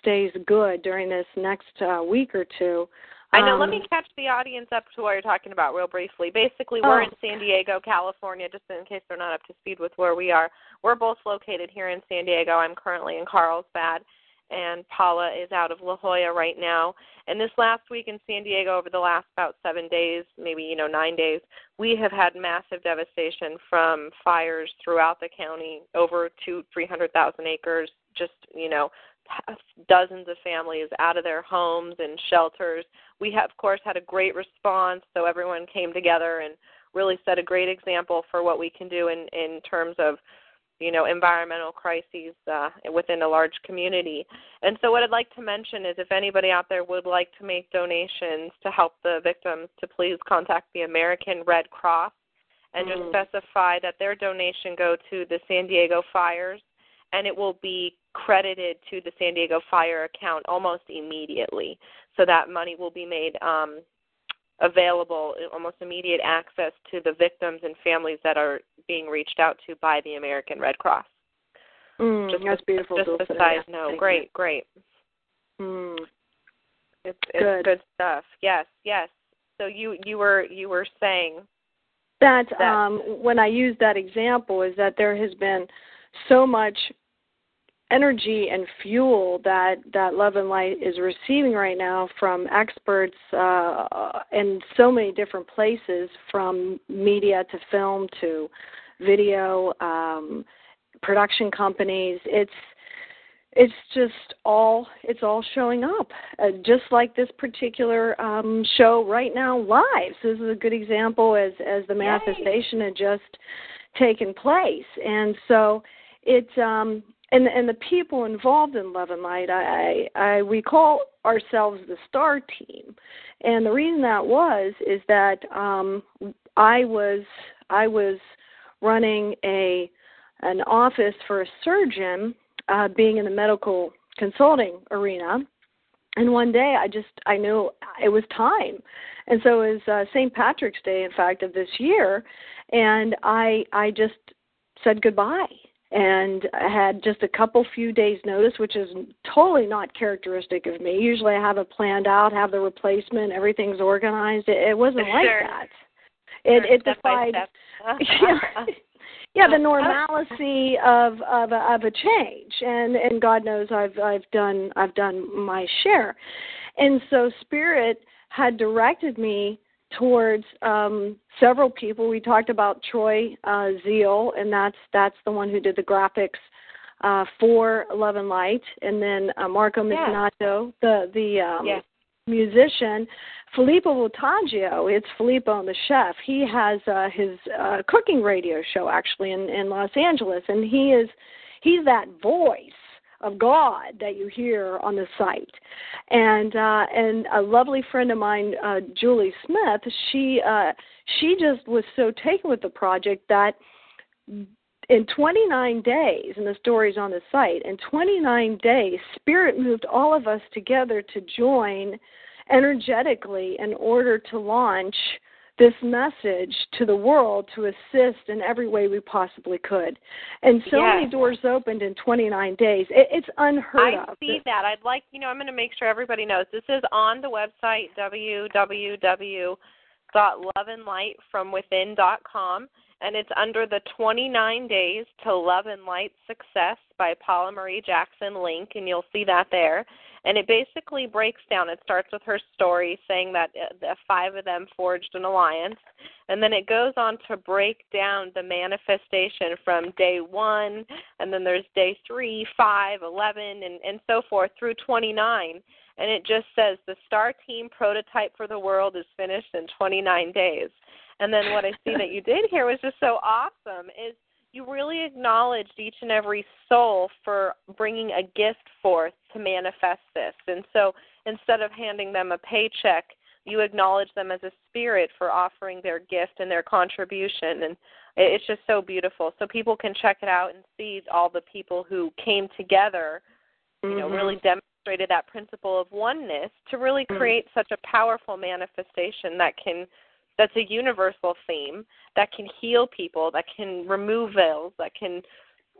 stays good during this next uh, week or two I know. Let Um, me catch the audience up to what you're talking about real briefly. Basically, we're Oh. in San Diego, California, just in case they're not up to speed with where we are. We're both located here in San Diego. I'm currently in Carlsbad, and Paula is out of La Jolla right now. And this last week in San Diego, over the last about seven days, maybe you know nine days, we have had massive devastation from fires throughout the county, over two, three hundred thousand acres. Just you know, dozens of families out of their homes and shelters. We have, of course, had a great response, so everyone came together and really set a great example for what we can do in in terms of you know environmental crises uh, within a large community. And so, what I'd like to mention is, if anybody out there would like to make donations to help the victims, to please contact the American Red Cross and just Mm. specify that their donation go to the San Diego fires, and it will be credited to the San Diego Fire account almost immediately. So that money will be made um, available, almost immediate access to the victims and families that are being reached out to by the American Red Cross. mm, Just that's a, beautiful Just a Dulce. side note. thank Great, great. you. Mm. It's it's Good. good stuff. Yes, yes. So you you were you were saying that That- um when I use that example is that there has been so much energy and fuel that that love and light is receiving right now from experts uh in so many different places from media to film to video um production companies. It's it's just all it's all showing up. Uh, just like this particular um show right now live so this is a good example as as the Yay. manifestation had just taken place. And so it um and and the people involved in love and light i i, we call ourselves the star team and the reason that was is that um i was i was running a an office for a surgeon uh, being in the medical consulting arena. And one day I just I knew it was time, and so it was uh, St. Patrick's Day, in fact, of this year, and I I just said goodbye and I had just a couple few days notice which is totally not characteristic of me usually i have it planned out have the replacement everything's organized it, it wasn't like Sure. that it Sure, it step defied yeah. yeah the normalcy of of a, of a change and and god knows i've i've done i've done my share and so spirit had directed me towards um several people we talked about troy uh zeal and that's that's the one who did the graphics uh for love and light and then uh, marco Yeah. The the um Yes. musician Filippo Voltaggio, it's Filippo and the chef. He has uh, his uh, cooking radio show actually in, in Los Angeles, and he is he's that voice of God that you hear on the site. And uh, and a lovely friend of mine, uh, Julie Smith, she uh, she just was so taken with the project that in 29 days, and the story's on the site, in 29 days, Spirit moved all of us together to join energetically in order to launch this message to the world to assist in every way we possibly could. And so Yes. many doors opened in 29 days. It, it's unheard I of. I see that. I'd like, you know, I'm going to make sure everybody knows. This is on the website www.loveandlightfromwithin.com, and it's under the 29 Days to Love and Light Success by Paula Marie Jackson link, and you'll see that there. And it basically breaks down. It starts with her story saying that uh, the five of them forged an alliance, and then it goes on to break down the manifestation from day one, and then there's day three, five, eleven, and, and so forth through 29. And it just says the Star Team prototype for the world is finished in 29 days. And then what I see that you did here was just so awesome is you really acknowledged each and every soul for bringing a gift forth to manifest this. And so instead of handing them a paycheck, you acknowledge them as a spirit for offering their gift and their contribution. And it- it's just so beautiful. So people can check it out and see all the people who came together, you know, Mhm. really demonstrated that principle of oneness to really Mhm. create such a powerful manifestation that can that's a universal theme that can heal people, that can remove veils, that can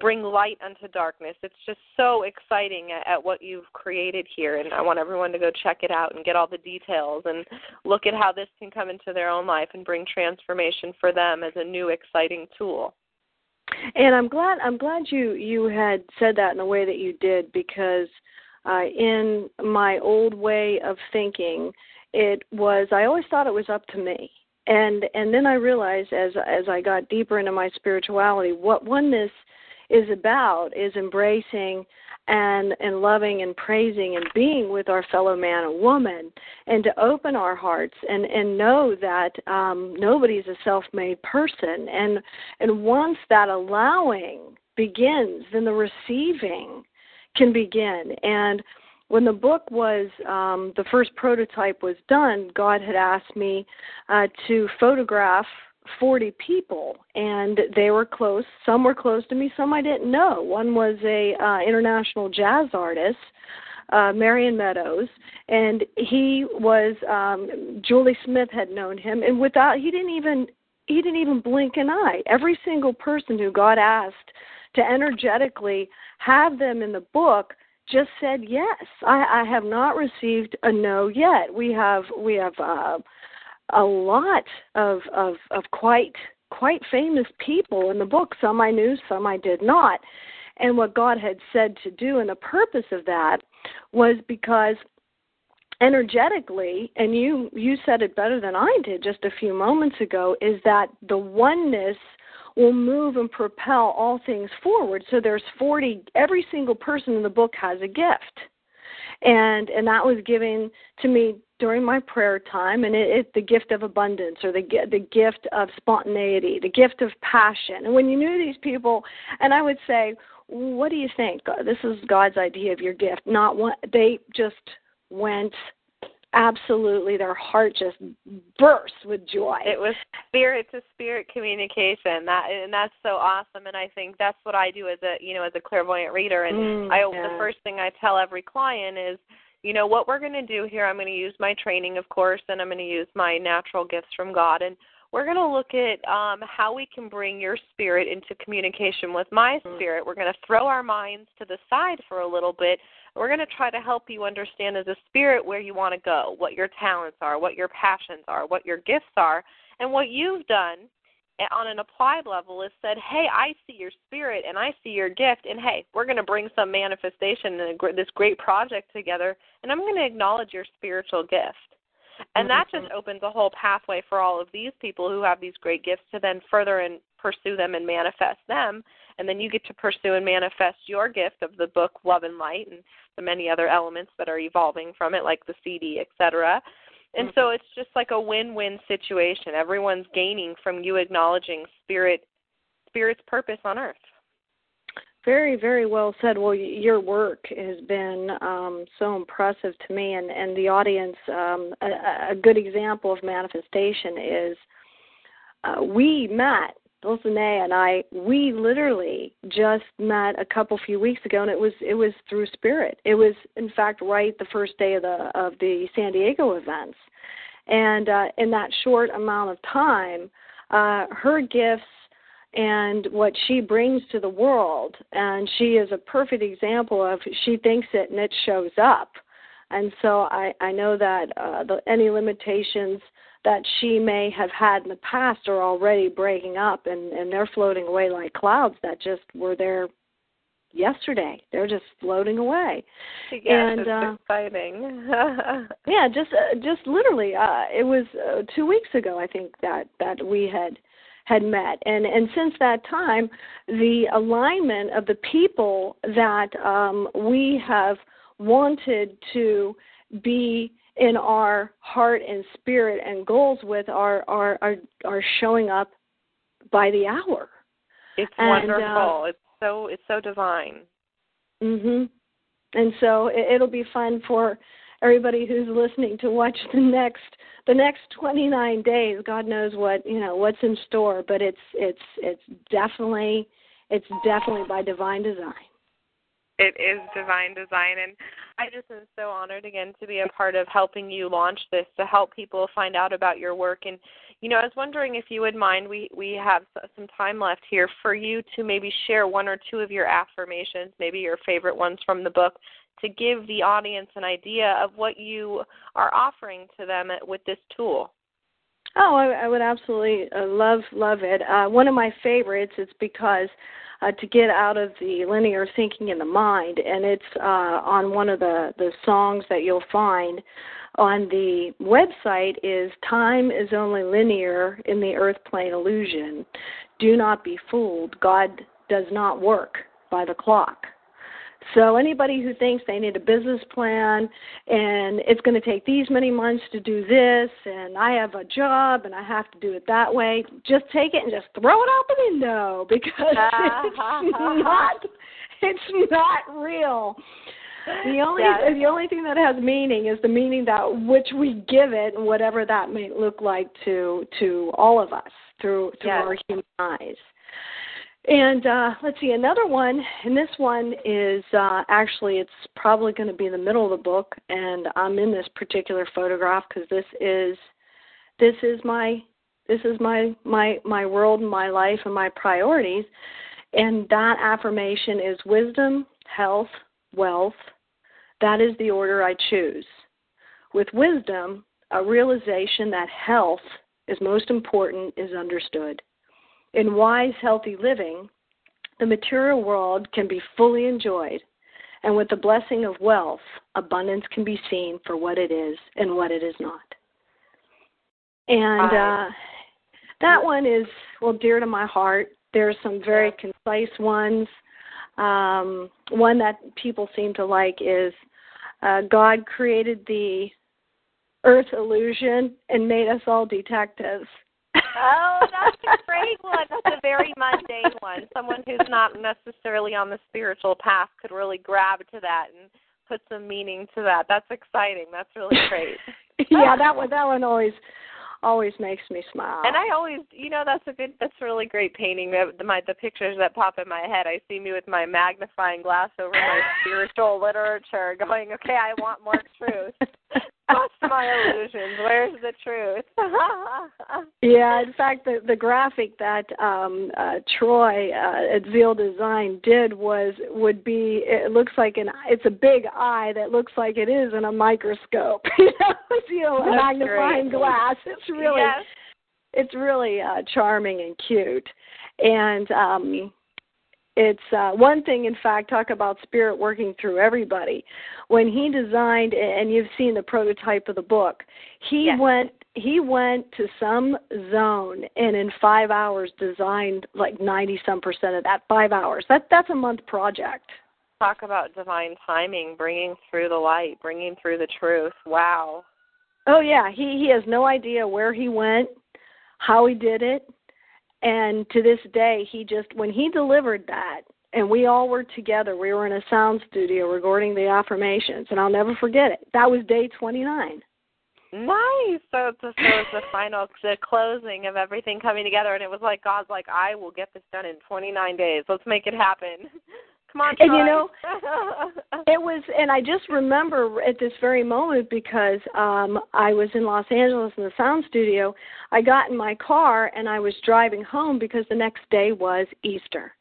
bring light unto darkness. It's just so exciting at, at what you've created here, and I want everyone to go check it out and get all the details and look at how this can come into their own life and bring transformation for them as a new exciting tool. And I'm glad I'm glad you you had said that in the way that you did because uh, in my old way of thinking, it was I always thought it was up to me. And and then I realized as as I got deeper into my spirituality, what oneness is about is embracing and and loving and praising and being with our fellow man and woman and to open our hearts and and know that um nobody's a self-made person. And and once that allowing begins then the receiving can begin. And when the book was um the first prototype was done god had asked me uh to photograph 40 people and they were close. Some were close to me some i didn't know. One was a uh, international jazz artist uh marion meadows and he was um julie smith had known him and without he didn't even he didn't even blink an eye. Every single person who got asked to energetically have them in the book just said yes. I i have not received a no yet. We have we have uh a lot of of of quite quite famous people in the book. Some i knew some i did not. And what god had said to do and the purpose of that was because energetically and you you said it better than i did just a few moments ago is that the oneness will move and propel all things forward. So there's 40 every single person in the book has a gift. And and that was given to me during my prayer time and it, it the gift of abundance or the the gift of spontaneity the gift of passion. And when you knew these people and i would say what do you think? This is god's idea of your gift. Not one they just went absolutely their heart just bursts with joy It was spirit to spirit communication. That and that's so awesome and I think that's what I do as a, you know, as a clairvoyant reader and Mm, I yeah. the first thing I tell every client is you know what we're going to do here i'm going to use my training of course and i'm going to use my natural gifts from god and we're going to look at um, how we can bring your spirit into communication with my Mm. spirit we're going to throw our minds to the side for a little bit we're going to try to help you understand as a spirit where you want to go what your talents are what your passions are what your gifts are and what you've done eh, on an applied level is said, "Hey, I see your spirit and I see your gift, and hey, we're going to bring some manifestation and this great project together, and I'm going to acknowledge your spiritual gift." And that just mm-hmm. opens a whole pathway for all of these people who have these great gifts to then further and pursue them and manifest them. And then you get to pursue and manifest your gift of the book Love and Light and the many other elements that are evolving from it, like the CD, etc. And so it's just like a win-win situation. Everyone's gaining from you acknowledging spirit spirit's purpose on earth. Very, very well said. Well, your work has been um, so impressive to me, and, and the audience. Um, a, a good example of manifestation is uh, we met Dulcinea and I. We literally just met a couple few weeks ago, and it was it was through Spirit. It was, in fact, right the first day of the of the San Diego events, and uh, in that short amount of time, uh, her gifts and what she brings to the world. And she is a perfect example of she thinks it and it shows up. And so I, I know that uh, the, any limitations that she may have had in the past are already breaking up and, and they're floating away like clouds that just were there yesterday. They're just floating away. Yes, and uh, exciting. yeah, just uh, just literally uh it was uh, 2 weeks ago I think that that we had had met. And, and since that time, the alignment of the people that um, we have wanted to be in our heart and spirit and goals with are are are, are showing up by the hour. It's And, wonderful. uh, it's so it's so divine. Mhm. And so it, it'll be fun for everybody who's listening to watch the next the next 29 days. God knows what you know what's in store, but it's it's it's definitely it's definitely by divine design. It is divine design, and I just am so honored again to be a part of helping you launch this to help people find out about your work. And you know, I was wondering if you would mind. We we have some time left here for you to maybe share one or two of your affirmations, maybe your favorite ones from the book, to give the audience an idea of what you are offering to them with this tool. Oh, I, I would absolutely uh, love love it. Uh, one of my favorites is because uh, to get out of the linear thinking in the mind, and it's uh, on one of the the songs that you'll find on the website is time is only linear in the earth plane illusion. Do not be fooled. God does not work by the clock. So anybody who thinks they need a business plan and it's going to take these many months to do this and I have a job and I have to do it that way, just take it and just throw it out the window because it's not it's not real. The only Yes. the only thing that has meaning is the meaning that which we give it and whatever that may look like to to all of us through through Yes. our human eyes. And uh, let's see, another one, and this one is uh, actually it's probably going to be in the middle of the book, and I'm in this particular photograph because this is this is my this is my my my world and my life and my priorities, and that affirmation is wisdom, health, wealth. That is the order I choose. With wisdom, a realization that health is most important is understood. In wise, healthy living, the material world can be fully enjoyed, and with the blessing of wealth, abundance can be seen for what it is and what it is not. And uh, that one is, well, dear to my heart. There's some very concise ones. Um, one that people seem to like is uh, God created the earth illusion and made us all detectives. Oh, that's a great one. That's a very mundane one. Someone who's not necessarily on the spiritual path could really grab to that and put some meaning to that. That's exciting. That's really great. yeah, that one that one always always makes me smile. And I always, you know, that's a good, that's really great painting. The, my the pictures that pop in my head, I see me with my magnifying glass over my spiritual literature, going, okay, I want more truth. Bust my illusions. Where's the truth? yeah, in fact, the the graphic that um uh Troy uh, at Zeal Design did was would be it looks like an it's a big eye that looks like it is in a microscope. you know, you know, a magnifying great. glass. It's really yes. it's really uh, charming and cute, and um, it's uh, one thing. In fact, talk about spirit working through everybody. When he designed, and you've seen the prototype of the book, he yes. went he went to some zone and in five hours designed like ninety some percent of that. Five hours. That that's a month project. Talk about divine timing, bringing through the light, bringing through the truth. Wow. Oh yeah, he he has no idea where he went, how he did it, and to this day he just when he delivered that and we all were together, we were in a sound studio recording the affirmations, and I'll never forget it. That was day 29. Nice. So, so, so it was the final, the closing of everything coming together, and it was like God's like, I will get this done in 29 days. Let's make it happen. Come on, and you know, it was, and I just remember at this very moment because um I was in Los Angeles in the sound studio. I got in my car and I was driving home because the next day was Easter.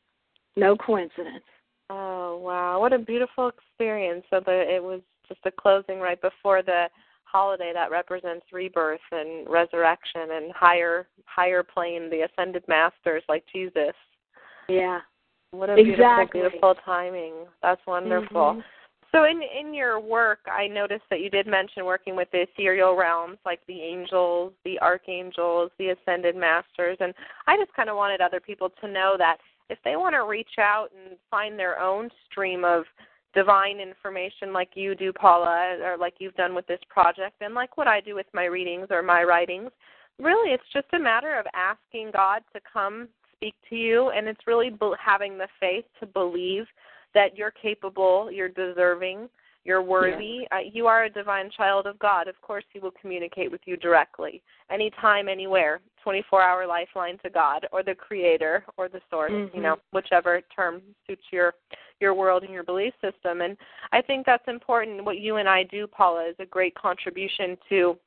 No coincidence. Oh wow, what a beautiful experience! So the it was just a closing right before the holiday that represents rebirth and resurrection and higher higher plane, the ascended masters like Jesus. Yeah. What a exactly. beautiful, beautiful timing. That's wonderful. Mm-hmm. So in in your work, I noticed that you did mention working with the ethereal realms, like the angels, the archangels, the ascended masters, and I just kind of wanted other people to know that if they want to reach out and find their own stream of divine information like you do, Paula, or like you've done with this project, and like what I do with my readings or my writings, really it's just a matter of asking God to come speak to you, and it's really having the faith to believe that you're capable, you're deserving, you're worthy. Yeah. Uh, you are a divine child of God. Of course, He will communicate with you directly, anytime, anywhere. 24-hour lifeline to God, or the Creator, or the Source. Mm-hmm. You know, whichever term suits your your world and your belief system. And I think that's important. What you and I do, Paula, is a great contribution to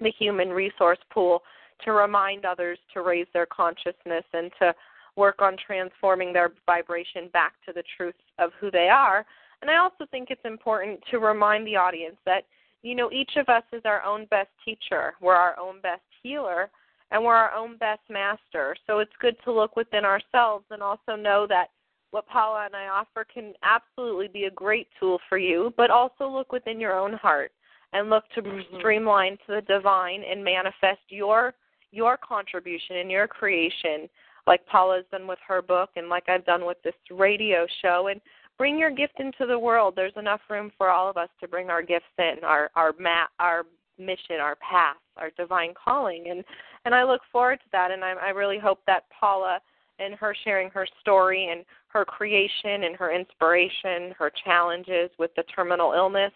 the human resource pool to remind others to raise their consciousness and to work on transforming their vibration back to the truth of who they are. And I also think it's important to remind the audience that, you know, each of us is our own best teacher. We're our own best healer and we're our own best master. So it's good to look within ourselves and also know that what Paula and I offer can absolutely be a great tool for you, but also look within your own heart and look to mm-hmm. streamline to the divine and manifest your your contribution and your creation like Paula's done with her book and like I've done with this radio show and bring your gift into the world. There's enough room for all of us to bring our gifts in, our our ma- our mission, our path, our divine calling and and I look forward to that and I I really hope that Paula and her sharing her story and her creation and her inspiration, her challenges with the terminal illness,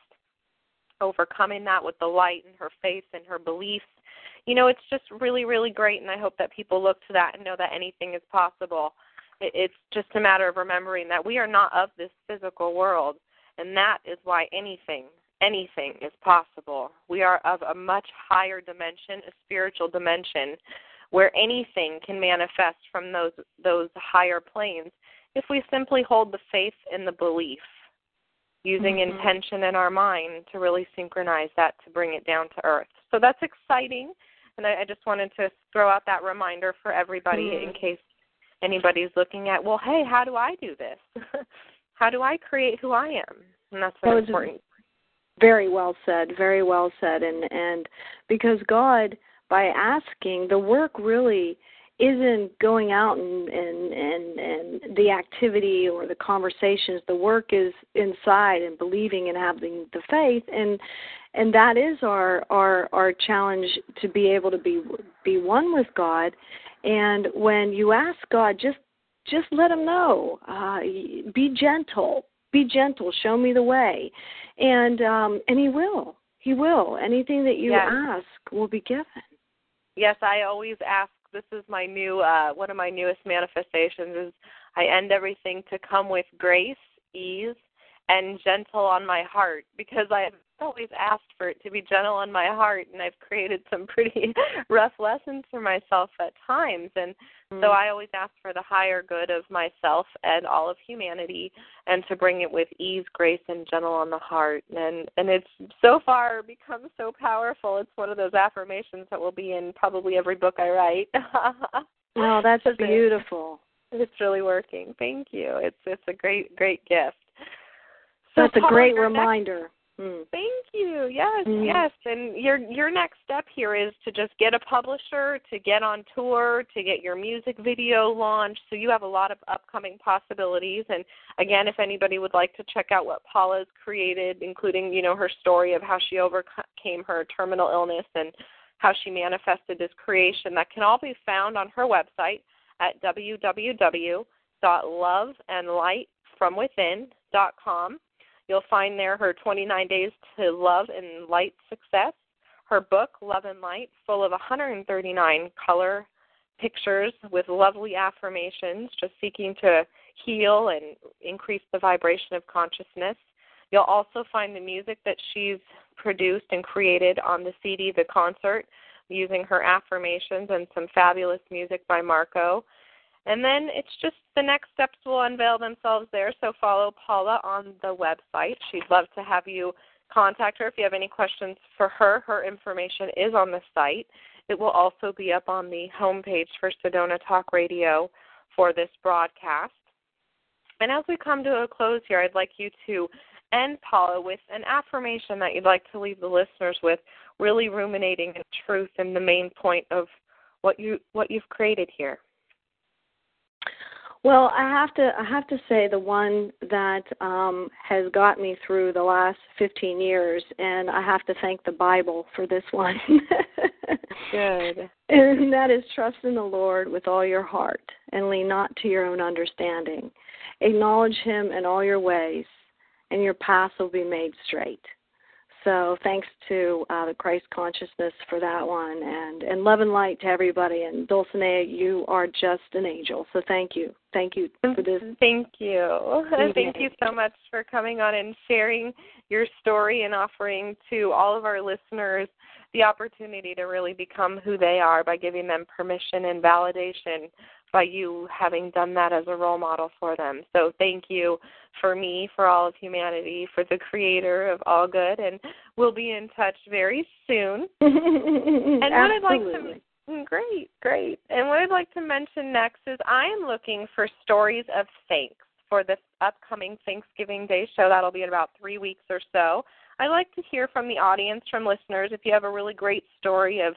overcoming that with the light and her faith and her beliefs you know, it's just really, really great, and I hope that people look to that and know that anything is possible. It's just a matter of remembering that we are not of this physical world, and that is why anything, anything is possible. We are of a much higher dimension, a spiritual dimension, where anything can manifest from those those higher planes if we simply hold the faith and the belief using mm-hmm. intention in our mind to really synchronize that to bring it down to earth. So that's exciting. And I, I just wanted to throw out that reminder for everybody mm-hmm. in case anybody's looking at, well, hey, how do I do this? how do I create who I am? And that's that important. Very well said. Very well said. And and because God, by asking, the work really isn't going out and, and and and the activity or the conversations the work is inside and believing and having the faith. And and that is our our our challenge to be able to be be one with God. And when you ask God just just let him know uh be gentle be gentle show me the way. And um and he will he will. Anything that you yes. ask will be given. Yes i always ask this is my new uh one of my newest manifestations is I end everything to come with grace, ease, and gentle on my heart because I have always asked for it to be gentle on my heart, and I've created some pretty rough lessons for myself at times. And mm-hmm. so I always ask for the higher good of myself and all of humanity, and to bring it with ease, grace, and gentle on the heart. And and it's so far become so powerful. It's one of those affirmations that will be in probably every book I write. oh, that's beautiful. It's really working. Thank you. It's it's a great great gift. So That's a great reminder. Next, mm. Thank you. Yes, mm. yes. And your your next step here is to just get a publisher, to get on tour, to get your music video launched. So you have a lot of upcoming possibilities. And again, if anybody would like to check out what Paula's created, including you know her story of how she overcame her terminal illness and how she manifested this creation, that can all be found on her website at www.loveandlightfromwithin.com. You'll find there her 29 Days to Love and Light Success, her book, Love and Light, full of 139 color pictures with lovely affirmations, just seeking to heal and increase the vibration of consciousness. You'll also find the music that she's produced and created on the CD, The Concert, using her affirmations and some fabulous music by Marco. And then it's just the next steps will unveil themselves there. So follow Paula on the website. She'd love to have you contact her if you have any questions for her. Her information is on the site. It will also be up on the homepage for Sedona Talk Radio for this broadcast. And as we come to a close here, I'd like you to end, Paula, with an affirmation that you'd like to leave the listeners with, really ruminating in truth and the main point of what you what you've created here. Well, I have to I have to say the one that um has got me through the last 15 years and I have to thank the Bible for this one. Good. And that is trust in the Lord with all your heart and lean not to your own understanding. Acknowledge him in all your ways and your paths will be made straight. So thanks to uh, the Christ consciousness for that one, and and love and light to everybody. And Dulcinea, you are just an angel. So thank you, thank you for this. Thank you, thank you so much for coming on and sharing your story and offering to all of our listeners the opportunity to really become who they are by giving them permission and validation by you having done that as a role model for them. So thank you for me, for all of humanity, for the creator of all good, and we'll be in touch very soon. and what I'd like to mm, Great, great. And what I'd like to mention next is I am looking for stories of thanks for this upcoming Thanksgiving Day show. That'll be in about three weeks or so. I'd like to hear from the audience, from listeners, if you have a really great story of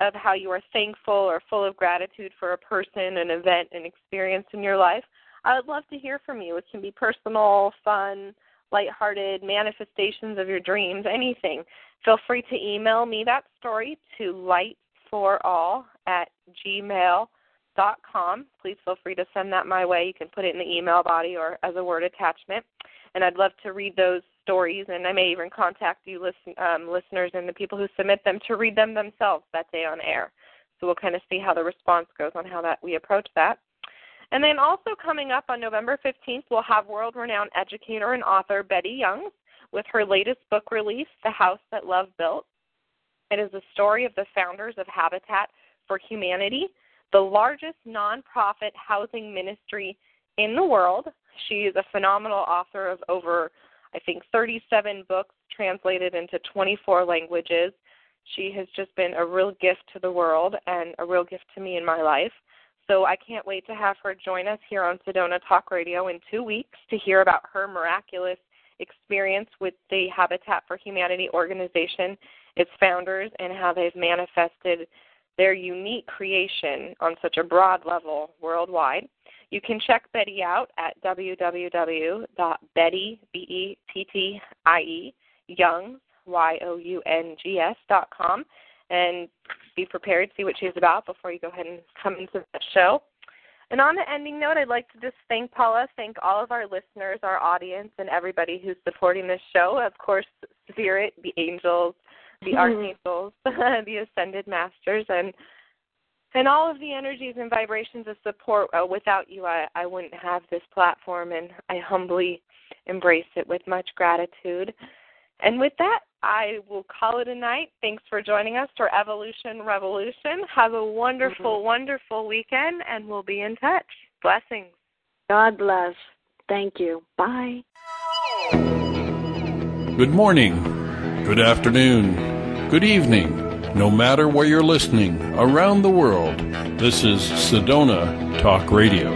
of how you are thankful or full of gratitude for a person, an event, an experience in your life. I would love to hear from you. It can be personal, fun, lighthearted, manifestations of your dreams, anything. Feel free to email me that story to lightforall at gmail dot com. Please feel free to send that my way. You can put it in the email body or as a word attachment. And I'd love to read those stories, and I may even contact you, listen, um, listeners, and the people who submit them to read them themselves that day on air. So we'll kind of see how the response goes on how that we approach that. And then also coming up on November 15th, we'll have world renowned educator and author Bettie Youngs with her latest book release, The House That Love Built. It is a story of the founders of Habitat for Humanity, the largest nonprofit housing ministry in the world. She is a phenomenal author of over I think 37 books translated into 24 languages. She has just been a real gift to the world and a real gift to me in my life. So I can't wait to have her join us here on Sedona Talk Radio in two weeks to hear about her miraculous experience with the Habitat for Humanity organization, its founders, and how they've manifested their unique creation on such a broad level worldwide. You can check Bettie out at www.bettie, B-E-T-T-I-E, Youngs, Y-O-U-N-G-S dot com, and be prepared to see what she's about before you go ahead and come into the show. And on the ending note, I'd like to just thank Paula, thank all of our listeners, our audience, and everybody who's supporting this show. Of course, Spirit, the angels, the archangels, the ascended masters, and and all of the energies and vibrations of support. Uh, without you, I, I wouldn't have this platform, and I humbly embrace it with much gratitude. And with that, I will call it a night. Thanks for joining us for Evolution Revolution. Have a wonderful, mm-hmm. wonderful weekend, and we'll be in touch. Blessings. God bless. Thank you. Bye. Good morning. Good afternoon. Good evening. No matter where you're listening around the world, this is Sedona Talk Radio.